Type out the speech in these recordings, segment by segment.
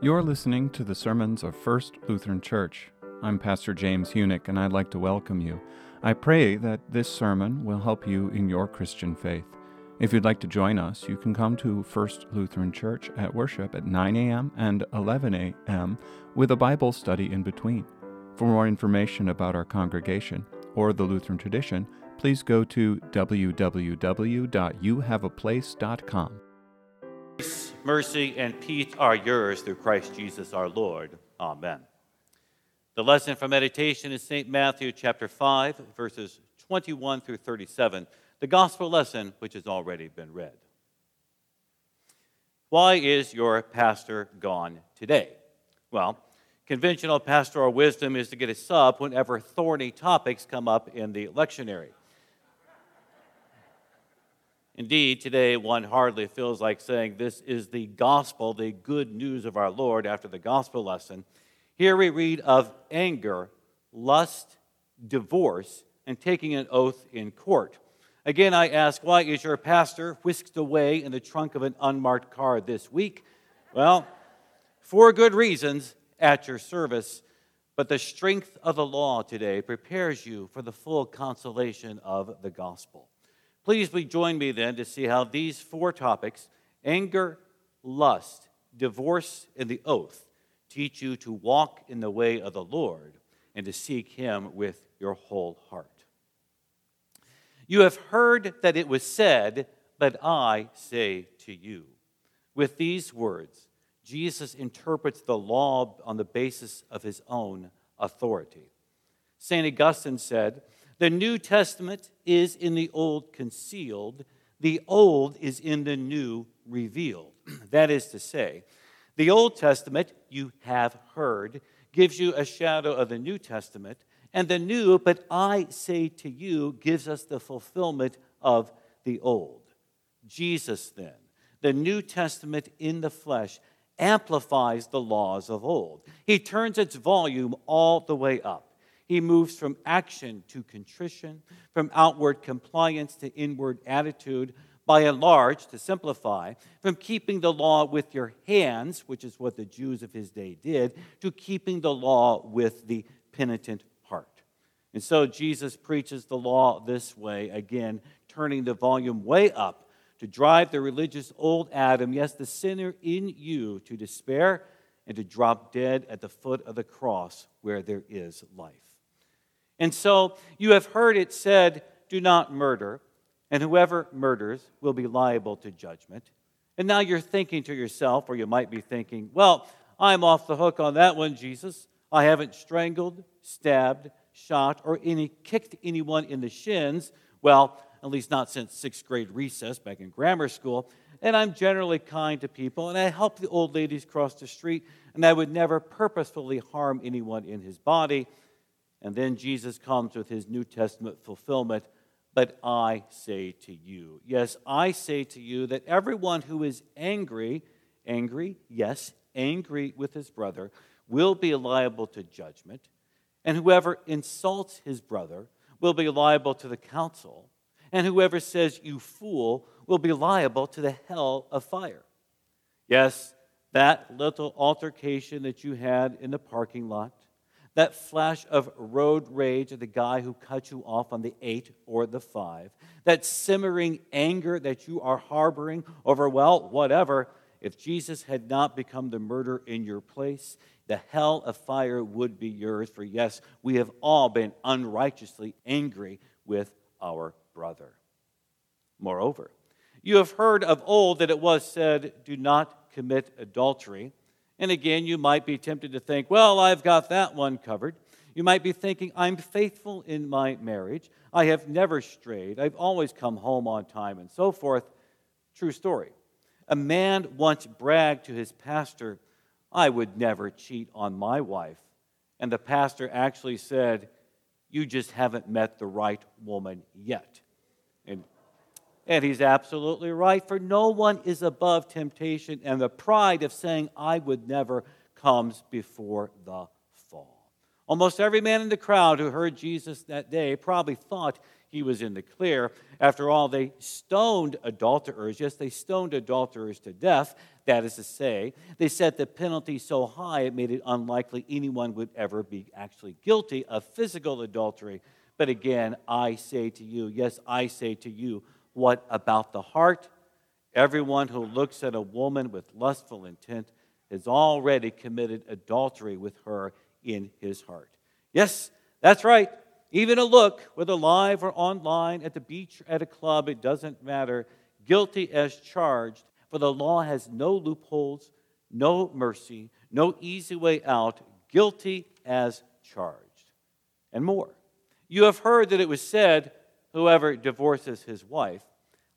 You're listening to the sermons of First Lutheran Church. I'm Pastor James Huenink, and I'd like to welcome you. I pray that this sermon will help you in your Christian faith. If you'd like to join us, you can come to First Lutheran Church at worship at 9 a.m. and 11 a.m. with a Bible study in between. For more information about our congregation or the Lutheran tradition, please go to www.youhaveaplace.com. Mercy, and peace are yours through Christ Jesus our Lord. Amen. The lesson for meditation is St. Matthew chapter 5, verses 21 through 37, the gospel lesson which has already been read. Why is your pastor gone today? Well, conventional pastoral wisdom is to get a sub whenever thorny topics come up in the lectionary. Indeed, today one hardly feels like saying this is the gospel, the good news of our Lord after the gospel lesson. Here we read of anger, lust, divorce, and taking an oath in court. Again, I ask, why is your pastor whisked away in the trunk of an unmarked car this week? Well, for good reasons at your service, but the strength of the law today prepares you for the full consolation of the gospel. Please join me then to see how these four topics anger, lust, divorce, and the oath teach you to walk in the way of the Lord and to seek Him with your whole heart. You have heard that it was said, but I say to you. With these words, Jesus interprets the law on the basis of his own authority. St. Augustine said, the New Testament is in the Old concealed, the Old is in the New revealed. that is to say, the Old Testament, you have heard, gives you a shadow of the New Testament, and the New, but I say to you, gives us the fulfillment of the Old. Jesus, then, the New Testament in the flesh, amplifies the laws of old. He turns its volume all the way up. He moves from action to contrition, from outward compliance to inward attitude, by and large, to simplify, from keeping the law with your hands, which is what the Jews of his day did, to keeping the law with the penitent heart. And so Jesus preaches the law this way, again, turning the volume way up to drive the religious old Adam, yes, the sinner in you, to despair and to drop dead at the foot of the cross where there is life. And so you have heard it said, Do not murder, and whoever murders will be liable to judgment. And now you're thinking to yourself, or you might be thinking, Well, I'm off the hook on that one, Jesus. I haven't strangled, stabbed, shot, or any kicked anyone in the shins. Well, at least not since sixth grade recess back in grammar school. And I'm generally kind to people, and I help the old ladies cross the street, and I would never purposefully harm anyone in his body. And then Jesus comes with his New Testament fulfillment. But I say to you, yes, I say to you that everyone who is angry, angry, yes, angry with his brother, will be liable to judgment. And whoever insults his brother will be liable to the council. And whoever says, you fool, will be liable to the hell of fire. Yes, that little altercation that you had in the parking lot that flash of road rage of the guy who cut you off on the eight or the five, that simmering anger that you are harboring over, well, whatever, if Jesus had not become the murderer in your place, the hell of fire would be yours. For yes, we have all been unrighteously angry with our brother. Moreover, you have heard of old that it was said, Do not commit adultery. And again, you might be tempted to think, well, I've got that one covered. You might be thinking, I'm faithful in my marriage. I have never strayed. I've always come home on time, and so forth. True story. A man once bragged to his pastor, I would never cheat on my wife. And the pastor actually said, You just haven't met the right woman yet. And and he's absolutely right, for no one is above temptation, and the pride of saying, I would never, comes before the fall. Almost every man in the crowd who heard Jesus that day probably thought he was in the clear. After all, they stoned adulterers. Yes, they stoned adulterers to death. That is to say, they set the penalty so high it made it unlikely anyone would ever be actually guilty of physical adultery. But again, I say to you, yes, I say to you, what about the heart? Everyone who looks at a woman with lustful intent has already committed adultery with her in his heart. Yes, that's right. Even a look, whether live or online, at the beach or at a club, it doesn't matter. Guilty as charged, for the law has no loopholes, no mercy, no easy way out. Guilty as charged. And more. You have heard that it was said, Whoever divorces his wife,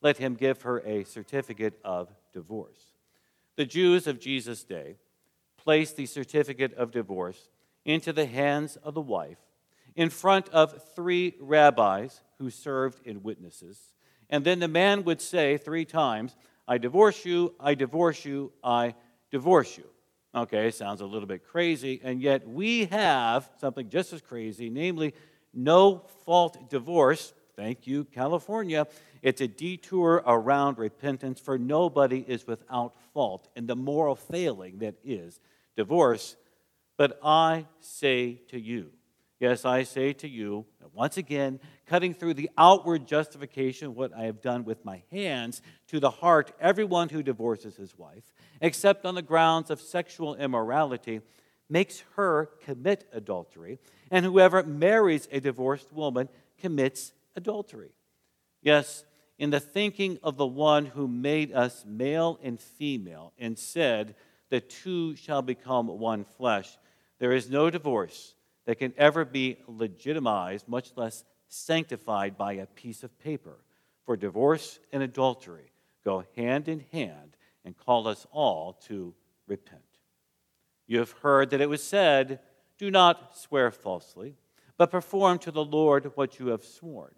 let him give her a certificate of divorce. The Jews of Jesus' day placed the certificate of divorce into the hands of the wife in front of three rabbis who served in witnesses. And then the man would say three times, I divorce you, I divorce you, I divorce you. Okay, sounds a little bit crazy, and yet we have something just as crazy, namely no fault divorce. Thank you, California. It's a detour around repentance, for nobody is without fault in the moral failing that is divorce. But I say to you, Yes, I say to you, once again, cutting through the outward justification, of what I have done with my hands, to the heart, everyone who divorces his wife, except on the grounds of sexual immorality, makes her commit adultery, and whoever marries a divorced woman commits adultery. Yes, in the thinking of the one who made us male and female and said, The two shall become one flesh, there is no divorce that can ever be legitimized, much less sanctified by a piece of paper. For divorce and adultery go hand in hand and call us all to repent. You have heard that it was said, Do not swear falsely, but perform to the Lord what you have sworn.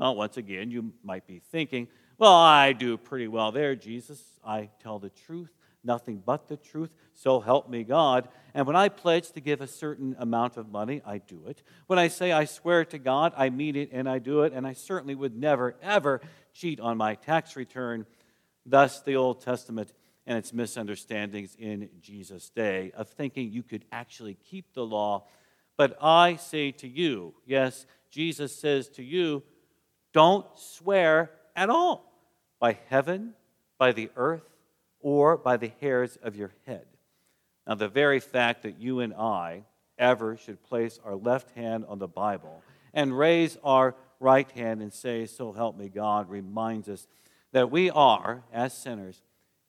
Well, once again, you might be thinking, Well, I do pretty well there, Jesus. I tell the truth nothing but the truth, so help me God. And when I pledge to give a certain amount of money, I do it. When I say I swear to God, I mean it and I do it, and I certainly would never, ever cheat on my tax return. Thus, the Old Testament and its misunderstandings in Jesus' day of thinking you could actually keep the law. But I say to you, yes, Jesus says to you, don't swear at all by heaven, by the earth, or by the hairs of your head. Now, the very fact that you and I ever should place our left hand on the Bible and raise our right hand and say, So help me God, reminds us that we are, as sinners,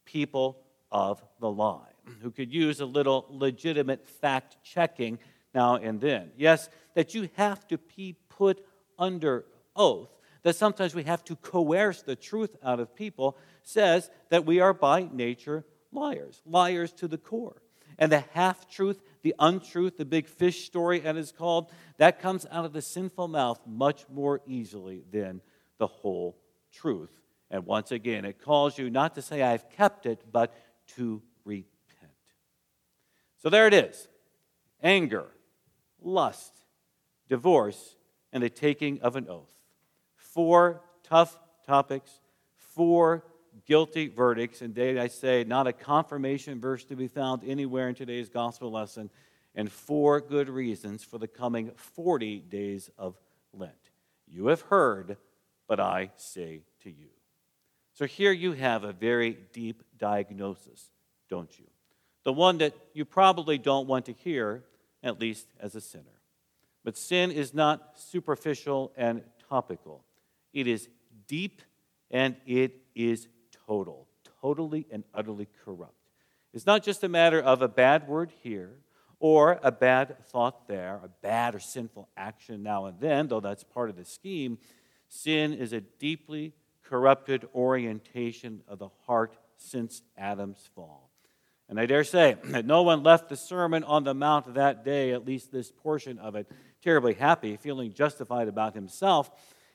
people of the lie, who could use a little legitimate fact checking now and then. Yes, that you have to be put under oath, that sometimes we have to coerce the truth out of people says that we are by nature liars, liars to the core. And the half truth, the untruth, the big fish story, as it's called, that comes out of the sinful mouth much more easily than the whole truth. And once again, it calls you not to say, I've kept it, but to repent. So there it is anger, lust, divorce, and the taking of an oath. Four tough topics, four guilty verdicts. And did I say not a confirmation verse to be found anywhere in today's gospel lesson, and four good reasons for the coming 40 days of Lent. You have heard, but I say to you. So here you have a very deep diagnosis, don't you? The one that you probably don't want to hear, at least as a sinner. But sin is not superficial and topical, it is deep and it is total, totally and utterly corrupt. It's not just a matter of a bad word here or a bad thought there, a bad or sinful action now and then, though that's part of the scheme. Sin is a deeply corrupted orientation of the heart since Adam's fall. And I dare say that no one left the Sermon on the Mount that day, at least this portion of it, terribly happy, feeling justified about himself.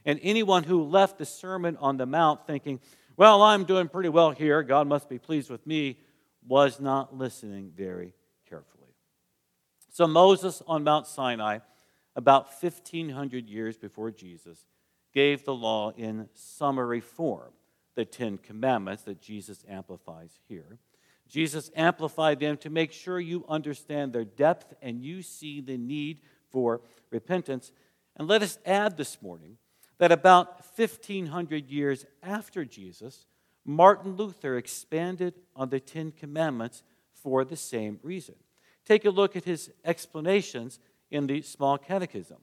And anyone who left the Sermon on the Mount thinking, well, I'm doing pretty well here. God must be pleased with me, was not listening very carefully. So Moses on Mount Sinai, about 1,500 years before Jesus, gave the law in summary form, the Ten Commandments that Jesus amplifies here. Jesus amplified them to make sure you understand their depth and you see the need for repentance. And let us add this morning that about 1500 years after Jesus, Martin Luther expanded on the Ten Commandments for the same reason. Take a look at his explanations in the Small Catechism.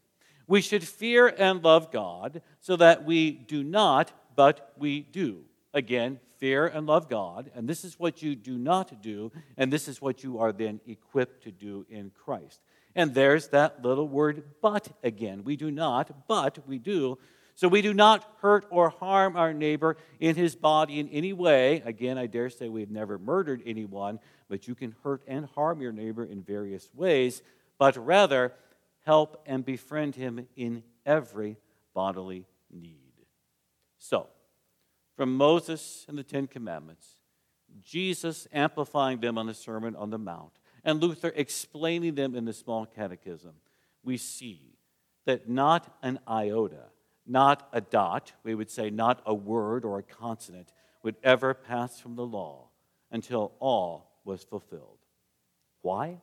We should fear and love God so that we do not, but we do. Again, fear and love God, and this is what you do not do, and this is what you are then equipped to do in Christ. And there's that little word but again. We do not, but we do. So we do not hurt or harm our neighbor in his body in any way. Again, I dare say we've never murdered anyone, but you can hurt and harm your neighbor in various ways, but rather help and befriend him in every bodily need. So, from Moses and the Ten Commandments, Jesus amplifying them on the Sermon on the Mount, and Luther explaining them in the Small Catechism, we see that not an iota, not a dot, we would say not a word or a consonant, would ever pass from the law until all was fulfilled. Why?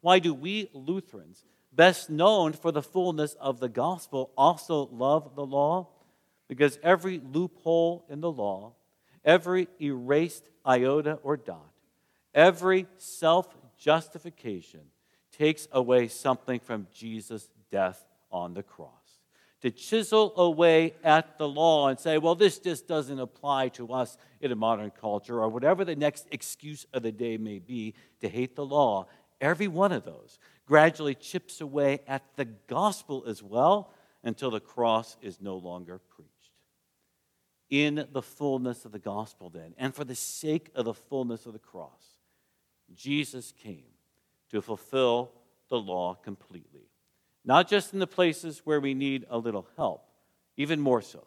Why do we Lutherans, best known for the fullness of the gospel, also love the law? Because every loophole in the law, every erased iota or dot, every self justification takes away something from Jesus' death on the cross. To chisel away at the law and say, well, this just doesn't apply to us in a modern culture, or whatever the next excuse of the day may be to hate the law, every one of those gradually chips away at the gospel as well until the cross is no longer preached. In the fullness of the gospel, then, and for the sake of the fullness of the cross, Jesus came to fulfill the law completely. Not just in the places where we need a little help, even more so.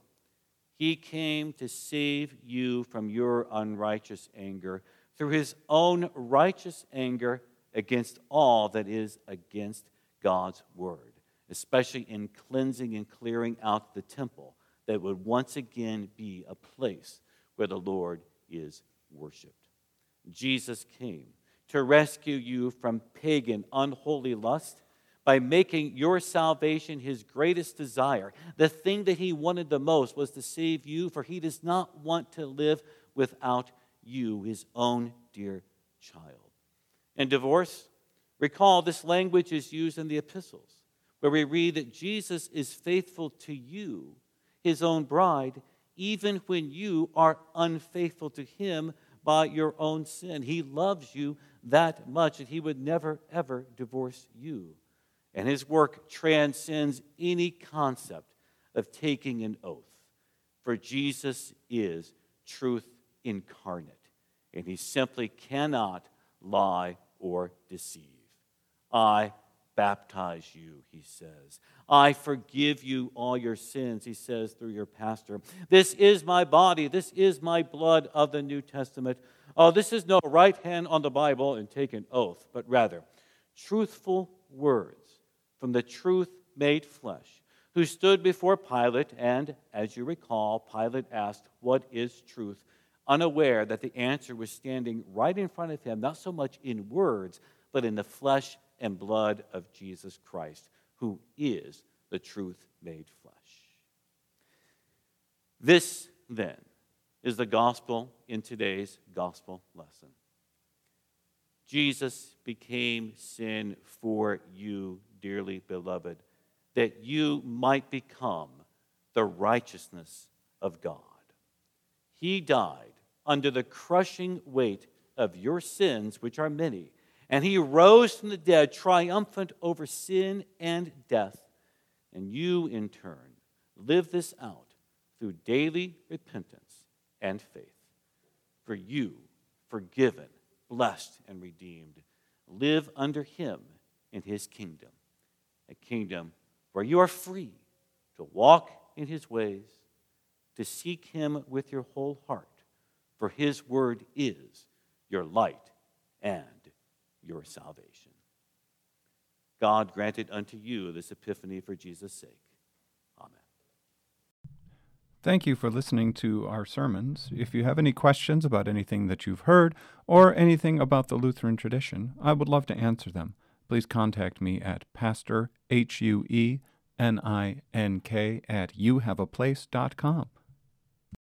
He came to save you from your unrighteous anger through his own righteous anger against all that is against God's word, especially in cleansing and clearing out the temple that would once again be a place where the Lord is worshiped. Jesus came to rescue you from pagan, unholy lust by making your salvation his greatest desire. The thing that he wanted the most was to save you, for he does not want to live without you, his own dear child. And divorce, recall this language is used in the epistles, where we read that Jesus is faithful to you, his own bride, even when you are unfaithful to him by your own sin. He loves you that much that he would never, ever divorce you. And his work transcends any concept of taking an oath. For Jesus is truth incarnate, and he simply cannot lie or deceive. I baptize you, he says. I forgive you all your sins, he says through your pastor. This is my body, this is my blood of the New Testament. Oh, this is no right hand on the Bible and take an oath, but rather truthful words from the truth made flesh, who stood before Pilate, and, as you recall, Pilate asked, What is truth? unaware that the answer was standing right in front of him, not so much in words, but in the flesh and blood of Jesus Christ, who is the truth made flesh. This, then, is the gospel in today's gospel lesson. Jesus became sin for you, dearly beloved, that you might become the righteousness of God. He died under the crushing weight of your sins, which are many, and he rose from the dead, triumphant over sin and death. And you, in turn, live this out through daily repentance and faith. For you, forgiven, blessed, and redeemed, live under him in his kingdom a kingdom where you are free to walk in his ways, to seek him with your whole heart, for his word is your light and your salvation. God granted unto you this epiphany for Jesus' sake. Amen. Thank you for listening to our sermons. If you have any questions about anything that you've heard or anything about the Lutheran tradition, I would love to answer them. Please contact me at pastor, H-U-E, N-I-N-K, at youhaveaplace.com.